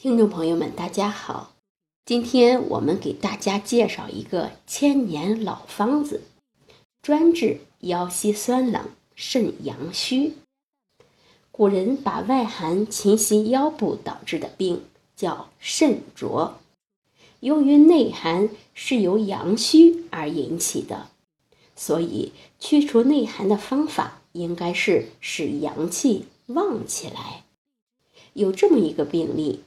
听众朋友们，大家好，今天我们给大家介绍一个千年老方子，专治腰膝酸冷、肾阳虚。古人把外寒侵袭腰部导致的病叫肾浊，由于内寒是由阳虚而引起的，所以去除内寒的方法应该是使阳气旺起来。有这么一个病例。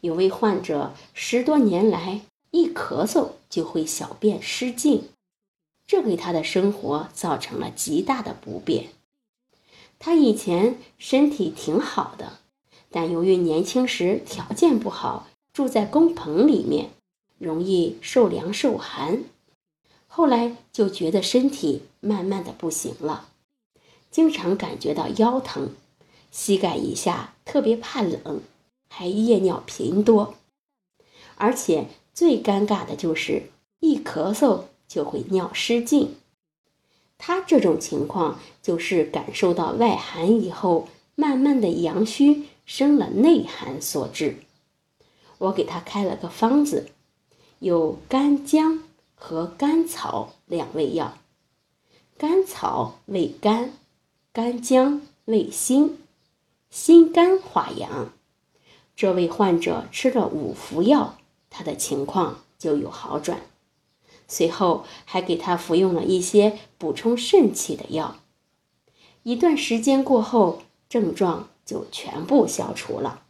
有位患者十多年来一咳嗽就会小便失禁，这给他的生活造成了极大的不便。他以前身体挺好的，但由于年轻时条件不好，住在工棚里面，容易受凉受寒，后来就觉得身体慢慢的不行了，经常感觉到腰疼，膝盖以下特别怕冷。还夜尿频多，而且最尴尬的就是一咳嗽就会尿失禁。他这种情况就是感受到外寒以后，慢慢的阳虚生了内寒所致。我给他开了个方子，有干姜和甘草两味药。甘草味甘，干姜味辛，辛甘化阳。这位患者吃了五服药，他的情况就有好转。随后还给他服用了一些补充肾气的药。一段时间过后，症状就全部消除了。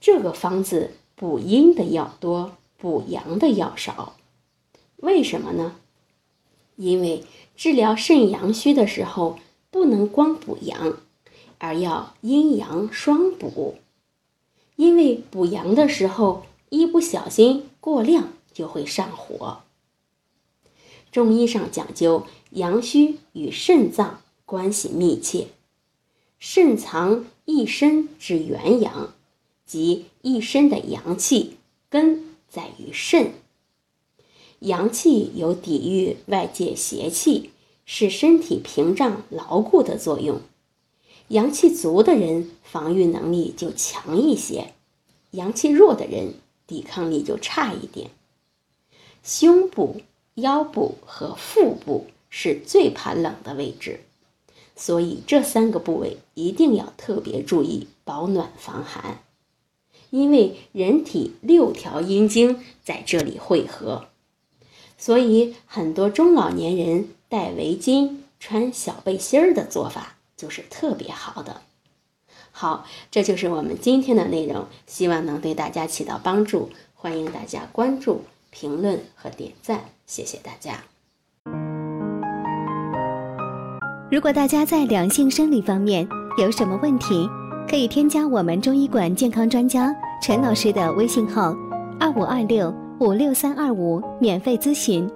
这个方子补阴的药多，补阳的药少。为什么呢？因为治疗肾阳虚的时候，不能光补阳，而要阴阳双补。因为补阳的时候，一不小心过量就会上火。中医上讲究阳虚与肾脏关系密切，肾藏一身之元阳，即一身的阳气根在于肾。阳气有抵御外界邪气，使身体屏障牢固的作用。阳气足的人，防御能力就强一些；阳气弱的人，抵抗力就差一点。胸部、腰部和腹部是最怕冷的位置，所以这三个部位一定要特别注意保暖防寒。因为人体六条阴经在这里汇合，所以很多中老年人戴围巾、穿小背心儿的做法。就是特别好的，好，这就是我们今天的内容，希望能对大家起到帮助。欢迎大家关注、评论和点赞，谢谢大家。如果大家在两性生理方面有什么问题，可以添加我们中医馆健康专家陈老师的微信号：二五二六五六三二五，免费咨询。